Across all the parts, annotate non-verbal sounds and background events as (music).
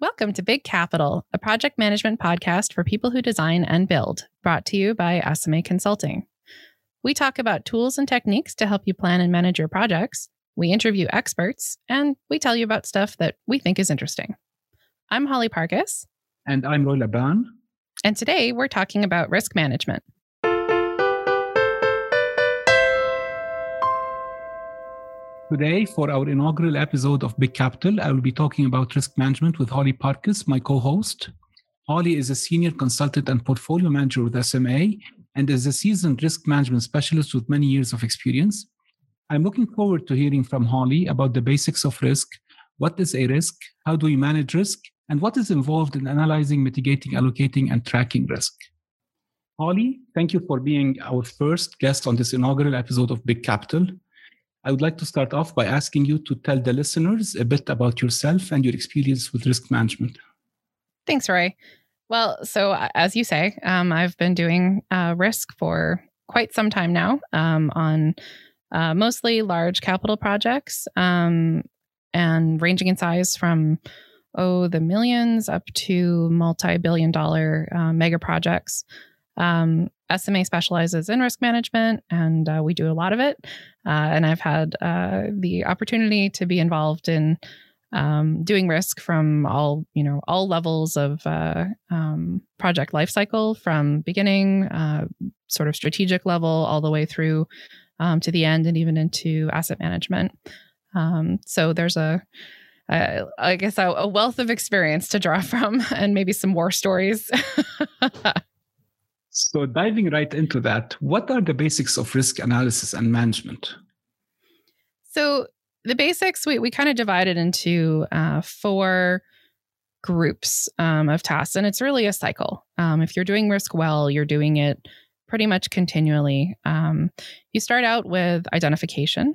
Welcome to Big Capital, a project management podcast for people who design and build, brought to you by SMA Consulting. We talk about tools and techniques to help you plan and manage your projects. We interview experts, and we tell you about stuff that we think is interesting. I'm Holly Parkes. And I'm Roy Laban. And today we're talking about risk management. Today, for our inaugural episode of Big Capital, I will be talking about risk management with Holly Parkes, my co host. Holly is a senior consultant and portfolio manager with SMA and is a seasoned risk management specialist with many years of experience. I'm looking forward to hearing from Holly about the basics of risk. What is a risk? How do we manage risk? And what is involved in analyzing, mitigating, allocating, and tracking risk? Holly, thank you for being our first guest on this inaugural episode of Big Capital. I would like to start off by asking you to tell the listeners a bit about yourself and your experience with risk management. Thanks, Roy. Well, so as you say, um, I've been doing uh, risk for quite some time now um, on uh, mostly large capital projects um, and ranging in size from, oh, the millions up to multi billion dollar uh, mega projects. Um, SMA specializes in risk management, and uh, we do a lot of it. Uh, and I've had uh, the opportunity to be involved in um, doing risk from all you know all levels of uh, um, project lifecycle, from beginning, uh, sort of strategic level, all the way through um, to the end, and even into asset management. Um, so there's a uh, I guess a, a, wealth of experience to draw (laughs) from, and maybe some war stories. (laughs) So, diving right into that, what are the basics of risk analysis and management? So, the basics, we, we kind of divided into uh, four groups um, of tasks, and it's really a cycle. Um, if you're doing risk well, you're doing it pretty much continually. Um, you start out with identification,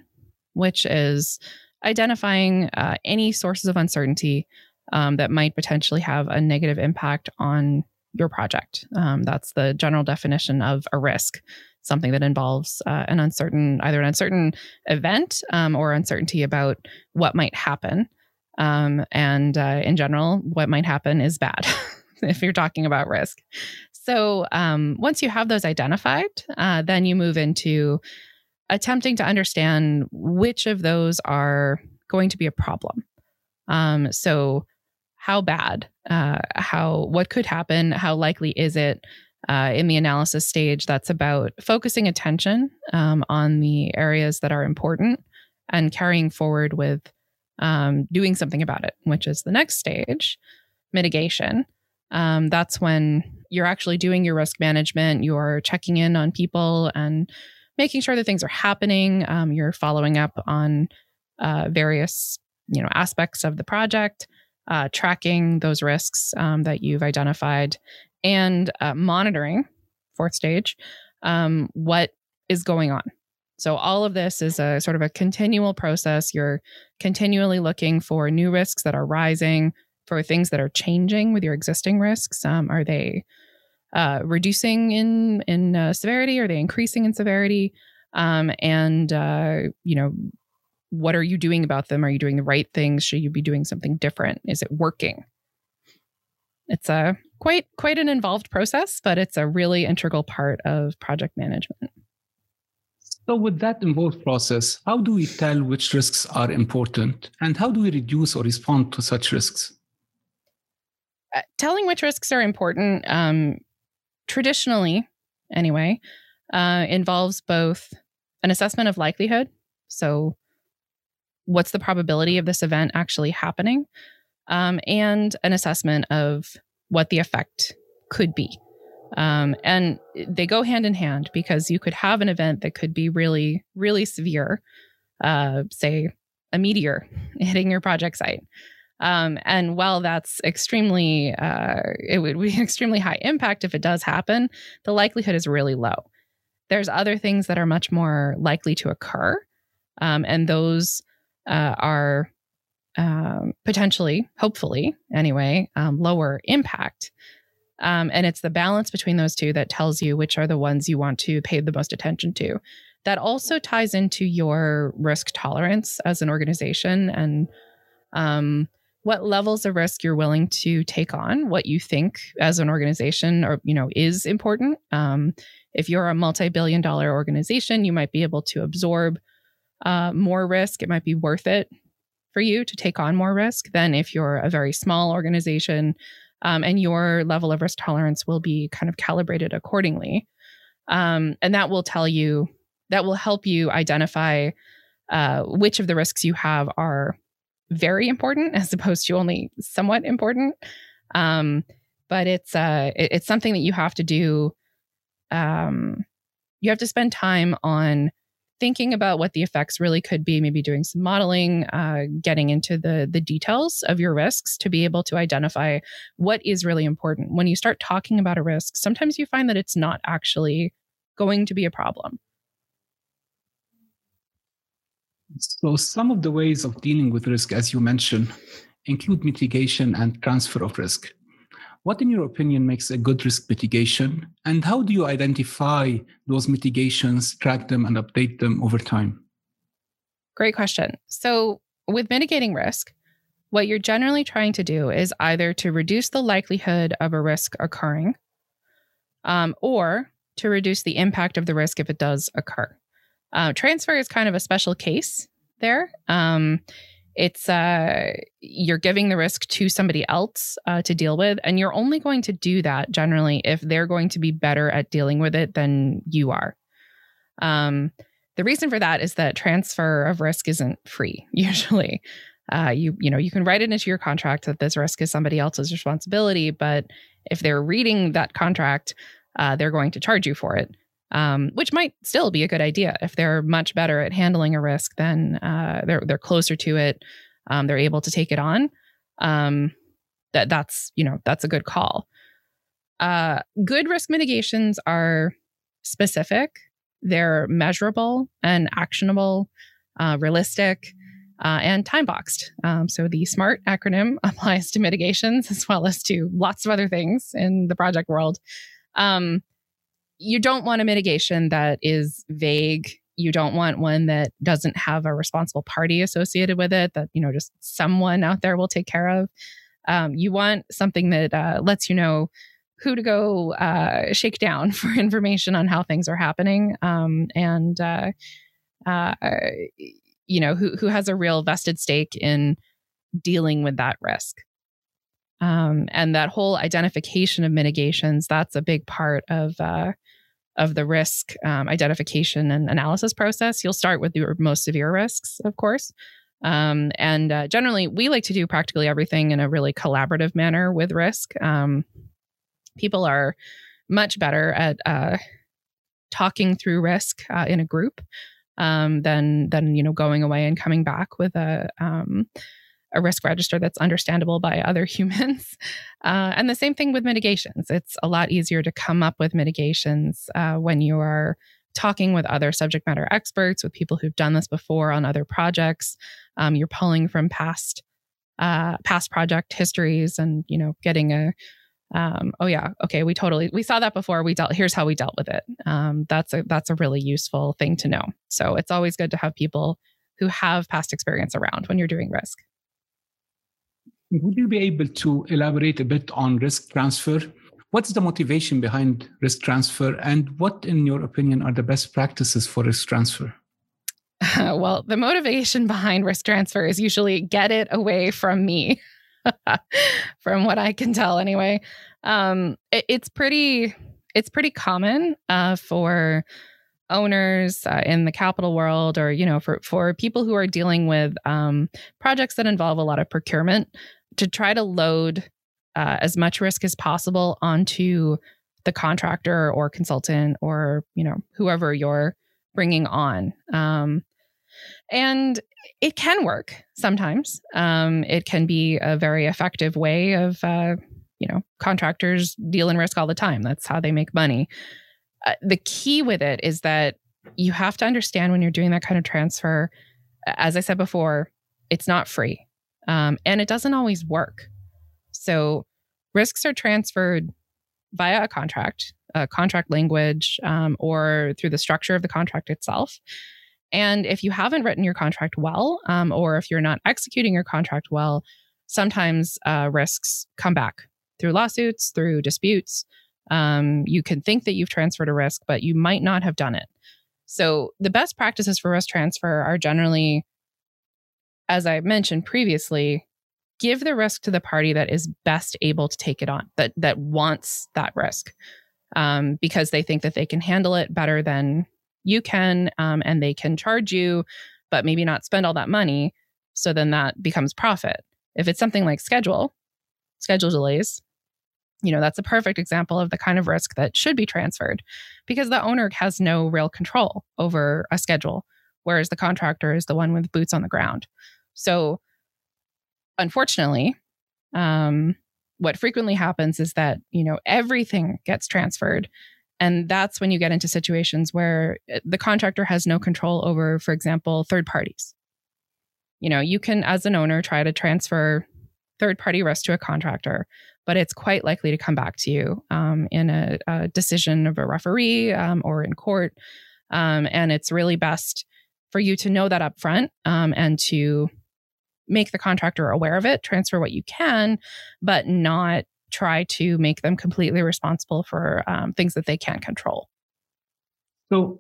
which is identifying uh, any sources of uncertainty um, that might potentially have a negative impact on your project. Um, that's the general definition of a risk, something that involves uh, an uncertain, either an uncertain event um, or uncertainty about what might happen. Um, and uh, in general, what might happen is bad (laughs) if you're talking about risk. So um, once you have those identified, uh, then you move into attempting to understand which of those are going to be a problem. Um, so how bad, uh, how what could happen, how likely is it uh, in the analysis stage. That's about focusing attention um, on the areas that are important and carrying forward with um, doing something about it, which is the next stage, mitigation. Um, that's when you're actually doing your risk management. You're checking in on people and making sure that things are happening. Um, you're following up on uh, various you know aspects of the project uh, tracking those risks um, that you've identified and uh, monitoring, fourth stage, um, what is going on. So, all of this is a sort of a continual process. You're continually looking for new risks that are rising, for things that are changing with your existing risks. Um, are they uh, reducing in in uh, severity? Are they increasing in severity? Um, and uh, you know, what are you doing about them? Are you doing the right things? Should you be doing something different? Is it working? It's a quite quite an involved process, but it's a really integral part of project management. So, with that involved process, how do we tell which risks are important and how do we reduce or respond to such risks? Uh, telling which risks are important, um, traditionally, anyway, uh, involves both an assessment of likelihood. So, what's the probability of this event actually happening, um, and an assessment of what the effect could be. Um, and they go hand in hand because you could have an event that could be really, really severe, uh, say a meteor (laughs) hitting your project site. Um, and while that's extremely, uh, it would be (laughs) extremely high impact if it does happen, the likelihood is really low. There's other things that are much more likely to occur. Um, and those uh, are um, potentially, hopefully, anyway, um, lower impact. Um, and it's the balance between those two that tells you which are the ones you want to pay the most attention to. That also ties into your risk tolerance as an organization and um, what levels of risk you're willing to take on, what you think as an organization or you know is important. Um, if you're a multi-billion dollar organization, you might be able to absorb uh, more risk. It might be worth it for you to take on more risk than if you're a very small organization um, and your level of risk tolerance will be kind of calibrated accordingly. Um, and that will tell you, that will help you identify uh, which of the risks you have are very important (laughs) as opposed to only somewhat important. Um, but it's uh, it, it's something that you have to do. Um, you have to spend time on thinking about what the effects really could be, maybe doing some modeling, uh, getting into the the details of your risks to be able to identify what is really important. When you start talking about a risk, sometimes you find that it's not actually going to be a problem. So, some of the ways of dealing with risk, as you mentioned, include mitigation and transfer of risk. What, in your opinion, makes a good risk mitigation? And how do you identify those mitigations, track them, and update them over time? Great question. So, with mitigating risk, what you're generally trying to do is either to reduce the likelihood of a risk occurring um, or to reduce the impact of the risk if it does occur. Uh, transfer is kind of a special case there. Um, it's uh, you're giving the risk to somebody else uh, to deal with, and you're only going to do that generally if they're going to be better at dealing with it than you are. Um, the reason for that is that transfer of risk isn't free (laughs) usually. Uh, you you know you can write it into your contract that this risk is somebody else's responsibility, but if they're reading that contract, uh, they're going to charge you for it um, which might still be a good idea if they're much better at handling a risk. Then uh, they're they're closer to it. Um, they're able to take it on. Um, that that's you know that's a good call. Uh, good risk mitigations are specific. They're measurable and actionable, uh, realistic. Uh, and time boxed. Um, so the SMART acronym (laughs) applies to mitigations as well as to lots of other things in the project world. Um, you don't want a mitigation that is vague. You don't want one that doesn't have a responsible party associated with it, that, you know, just someone out there will take care of. Um, you want something that uh, lets you know who to go uh, shake down (laughs) for information on how things are happening um, and, uh, uh, you know, who, who has a real vested stake in dealing with that risk. Um, and that whole identification of mitigations, that's a big part of uh, of the risk um, identification and analysis process. You'll start with your most severe risks, of course. Um, and uh, generally, we like to do practically everything in a really collaborative manner with risk. Um, people are much better at uh, talking through risk uh, in a group um, than than you know going away and coming back with a um, a risk register that's understandable by other (laughs) humans. Uh, and the same thing with mitigations. It's a lot easier to come up with mitigations uh, when you are talking with other subject matter experts, with people who've done this before on other projects. Um, you're pulling from past uh, past project histories, and you know, getting a um, oh yeah, okay, we totally we saw that before. We dealt. Here's how we dealt with it. Um, that's a that's a really useful thing to know. So it's always good to have people who have past experience around when you're doing risk. Would you be able to elaborate a bit on risk transfer? What's the motivation behind risk transfer? And what, in your opinion, are the best practices for risk transfer? (laughs) well, the motivation behind risk transfer is usually get it away from me, (laughs) from what I can tell, anyway. Um, it, it's pretty, it's pretty common uh, for owners uh, in the capital world, or you know, for for people who are dealing with um, projects that involve a lot of procurement to try to load uh, as much risk as possible onto the contractor or consultant or you know whoever you're bringing on. Um, and it can work sometimes. Um, it can be a very effective way of uh, you know contractors deal in risk all the time. That's how they make money. Uh, the key with it is that you have to understand when you're doing that kind of transfer as i said before it's not free um, and it doesn't always work. So risks are transferred via a contract, a contract language, um, or through the structure of the contract itself. And if you haven't written your contract well, um, or if you're not executing your contract well, sometimes uh, risks come back through lawsuits, through disputes. Um, you can think that you've transferred a risk, but you might not have done it. So the best practices for risk transfer are generally, as I mentioned previously, give the risk to the party that is best able to take it on, that that wants that risk, um, because they think that they can handle it better than you can, um, and they can charge you, but maybe not spend all that money. So then that becomes profit. If it's something like schedule, schedule delays, you know, that's a perfect example of the kind of risk that should be transferred because the owner has no real control over a schedule, whereas the contractor is the one with boots on the ground. So, unfortunately, um, what frequently happens is that, you know, everything gets transferred. And that's when you get into situations where uh, the contractor has no control over, for example, third parties. You know, you can, as an owner, try to transfer third party risk to a contractor, but it's quite likely to come back to you um, in a, a, decision of a referee um, or in court. Um, and it's really best for you to know that up front um, and to make the contractor aware of it, transfer what you can, but not try to make them completely responsible for um, things that they can't control. So,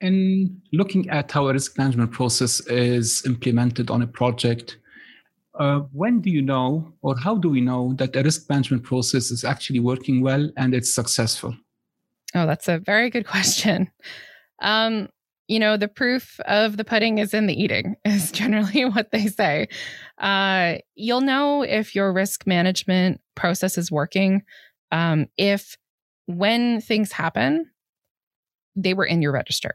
in looking at how a risk management process is implemented on a project, uh, when do you know, or how do we know that a risk management process is actually working well and it's successful? Oh, that's a very good (laughs) question. Um, you know, the proof of the pudding is in the eating, (laughs) is generally what they say. Uh, you'll know if your risk management process is working um, if when things happen, they were in your register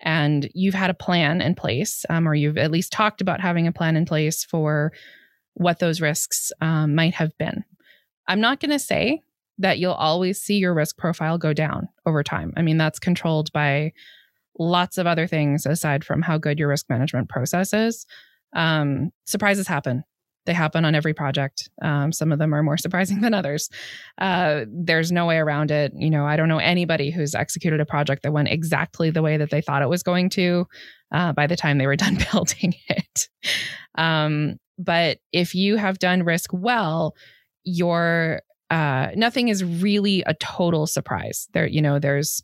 and you've had a plan in place, um, or you've at least talked about having a plan in place for what those risks um, might have been. I'm not going to say that you'll always see your risk profile go down over time. I mean, that's controlled by lots of other things aside from how good your risk management process is. Um, surprises happen they happen on every project. Um, some of them are more (laughs) surprising than others. Uh, there's no way around it. You know, I don't know anybody who's executed a project that went exactly the way that they thought it was going to uh, by the time they were (laughs) done building it. Um, but if you have done risk well, your uh, nothing is really a total surprise. There, you know, there's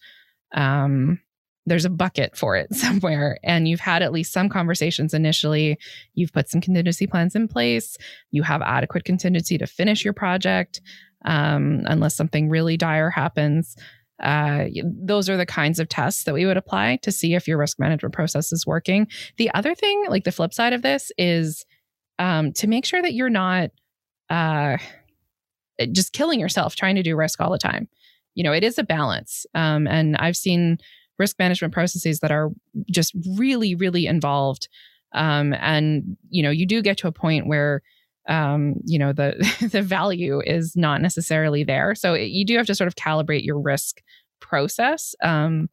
um, there's a bucket for it (laughs) somewhere and you've had at least some conversations initially. You've put some contingency plans in place. You have adequate contingency to finish your project um, unless something really dire happens. Uh, those are the kinds of tests that we would apply to see if your risk management process is working. The other thing like the flip side of this is um, to make sure that you're not uh, just killing yourself trying to do risk all the time you know it is a balance um, and i've seen risk management processes that are just really, really involved. Um, and you know, you do get to a point where um, you know the (laughs) the value is not necessarily there. So it, you do have to sort of calibrate your risk process um,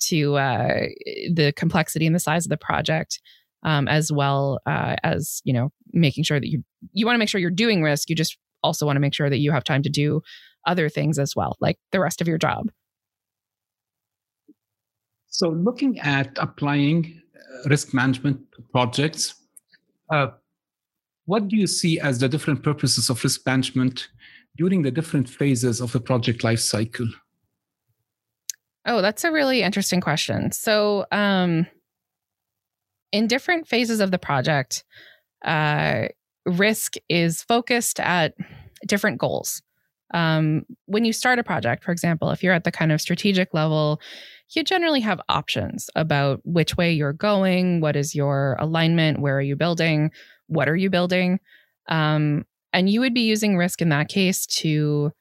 to uh, the complexity and the size of the project, um, as well uh, as you know making sure that you you want to make sure you're doing risk. You just also want to make sure that you have time to do other things as well, like the rest of your job. So, looking at applying uh, risk management projects, uh, what do you see as the different purposes of risk management during the different phases of the project life cycle? Oh, that's a really interesting question. So, um, in different phases of the project, uh, risk is focused at different goals. Um, when you start a project, for example, if you're at the kind of strategic level, you generally have options about which way you're going, what is your alignment, where are you building, what are you building. Um, and you would be using risk in that case to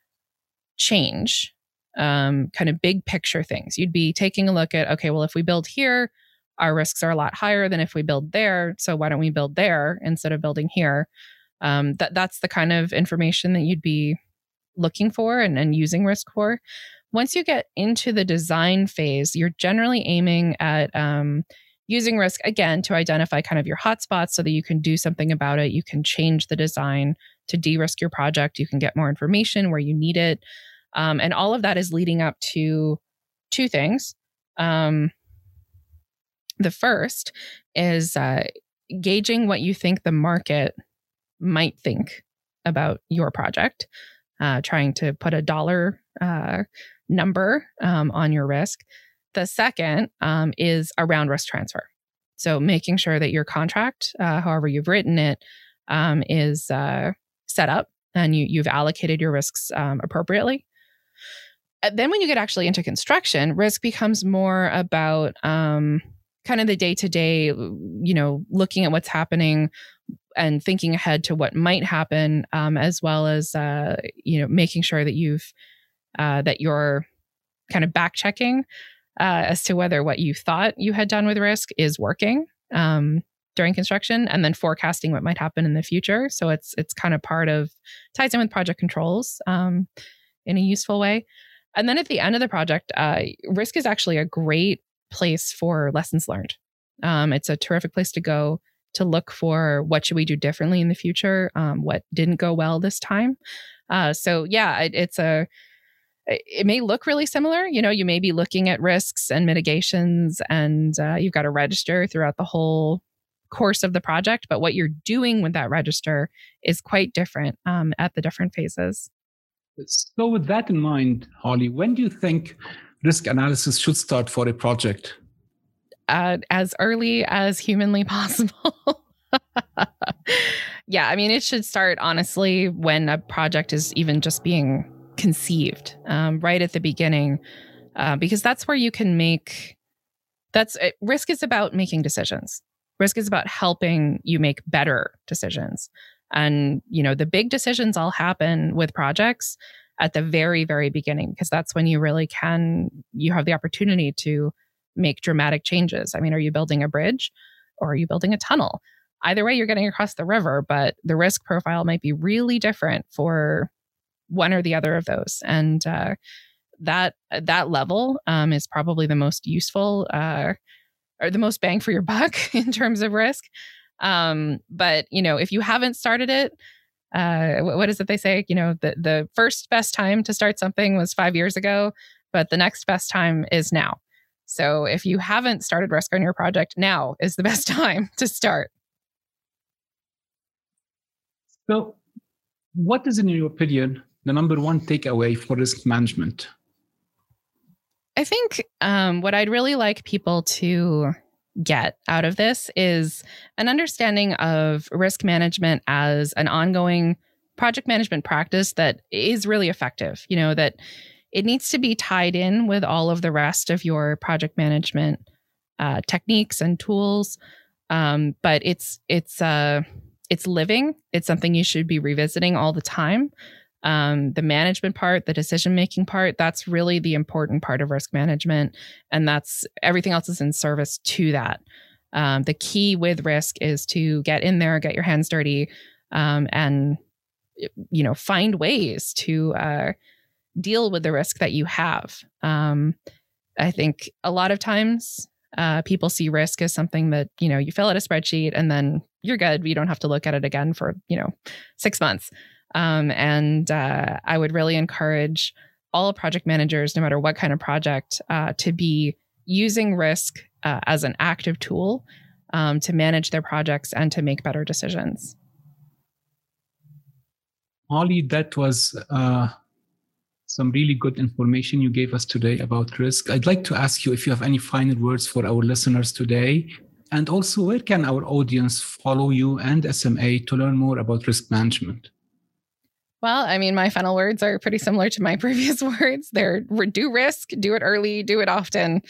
change um, kind of big picture things. You'd be taking a look at, okay, well, if we build here, our risks are a lot higher than if we build there. So why don't we build there instead of building here? Um, that that's the kind of information that you'd be looking for and, and using risk for. Once you get into the design phase, you're generally aiming at um, using risk again to identify kind of your hotspots so that you can do something about it. You can change the design to de risk your project. You can get more information where you need it. Um, and all of that is leading up to two things. Um, the first is uh, gauging what you think the market might think about your project, uh, trying to put a dollar uh, number um, on your risk. The second um, is around risk transfer. So making sure that your contract, uh, however you've written it, um, is uh, set up and you, you've allocated your risks um, appropriately. And then when you get actually into construction, risk becomes more about um, kind of the day to day, you know, looking at what's happening and thinking ahead to what might happen, um, as well as uh, you know making sure that you've uh, that you're kind of back checking uh, as to whether what you thought you had done with risk is working um, during construction, and then forecasting what might happen in the future. So it's it's kind of part of ties in with project controls um, in a useful way. And then at the end of the project, uh, risk is actually a great place for lessons learned. Um, it's a terrific place to go to look for what should we do differently in the future, um, what didn't go well this time. Uh, so yeah, it, it's a it may look really similar. You know, you may be looking at risks and mitigations, and uh, you've got a register throughout the whole course of the project. But what you're doing with that register is quite different um, at the different phases. So, with that in mind, Holly, when do you think risk analysis should start for a project? Uh, as early as humanly (laughs) possible. yeah, I mean, it should start honestly when a project is even just being conceived um, right at the beginning, uh, because that's where you can make. That's it, risk is about making decisions. Risk is about helping you make better decisions. And, you know, the big decisions all happen with projects at the very, very beginning, because that's when you really can, you have the opportunity to make dramatic changes. I mean, are you building a bridge or are you building a tunnel? Either way, you're getting across the river, but the risk profile might be really different for one or the other of those. And uh, that that level um, is probably the most useful uh, or the most bang for your buck (laughs) in terms of risk. Um, but you know, if you haven't started it, uh, what is it they say? You know, the the first best time to start something was five years ago, but the next best time is now. So if you haven't started risk on your project, now is the (laughs) best time to start. So, what is, in your opinion, the number one takeaway for risk management? I think um, what I'd really like people to get out of this is an understanding of risk management as an ongoing project management practice that is really effective. You know, that it needs to be tied in with all of the rest of your project management uh, techniques and tools. Um, but it's it's uh, it's living. It's something you should be revisiting all the time um, the management part, the decision making part, that's really the important part of risk management. And that's everything else is in service to that. Um, the key with risk is to get in there, get your hands dirty, um, and you know find ways to uh, deal with the risk that you have. Um, I think a lot of times uh, people see risk as something that you know you fill out a spreadsheet and then you're good. You don't have to look at it again for you know six months. Um, and uh, I would really encourage all project managers, no matter what kind of project, uh, to be using risk uh, as an active tool um, to manage their projects and to make better decisions. Holly, that was uh, some really good information you gave us today about risk. I'd like to ask you if you have any final words for our listeners today. And also, where can our audience follow you and SMA to learn more about risk management? Well, I mean, my final words are pretty similar to my (laughs) previous words. They're do risk, do it early, do it often.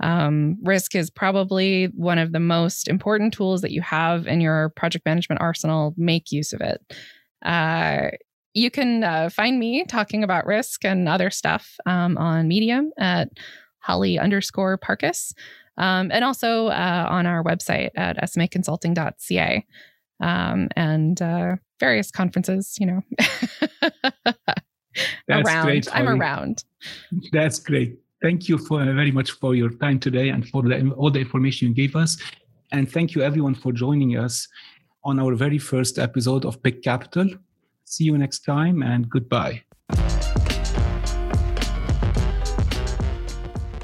Um, risk is probably one of the most important tools that you have in your project management arsenal. Make use of it. Uh, you can uh, find me talking about risk and other stuff um, on Medium at Holly underscore Parkes, um, and also uh, on our website at smaconsulting.ca um, and uh, various conferences, you know. (laughs) around. Great, I'm around. That's great. Thank you for uh, very much for your time today and for the, all the information you gave us. And thank you everyone for joining us on our very first episode of Big Capital. See you next time and goodbye.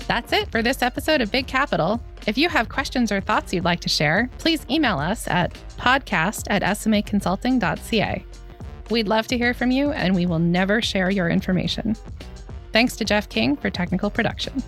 That's it for this episode of Big Capital. If you have questions or thoughts you'd like to share, please email us at podcast at smaconsulting.ca. We'd love to hear from you, and we will never share your information. Thanks to Jeff King for technical production.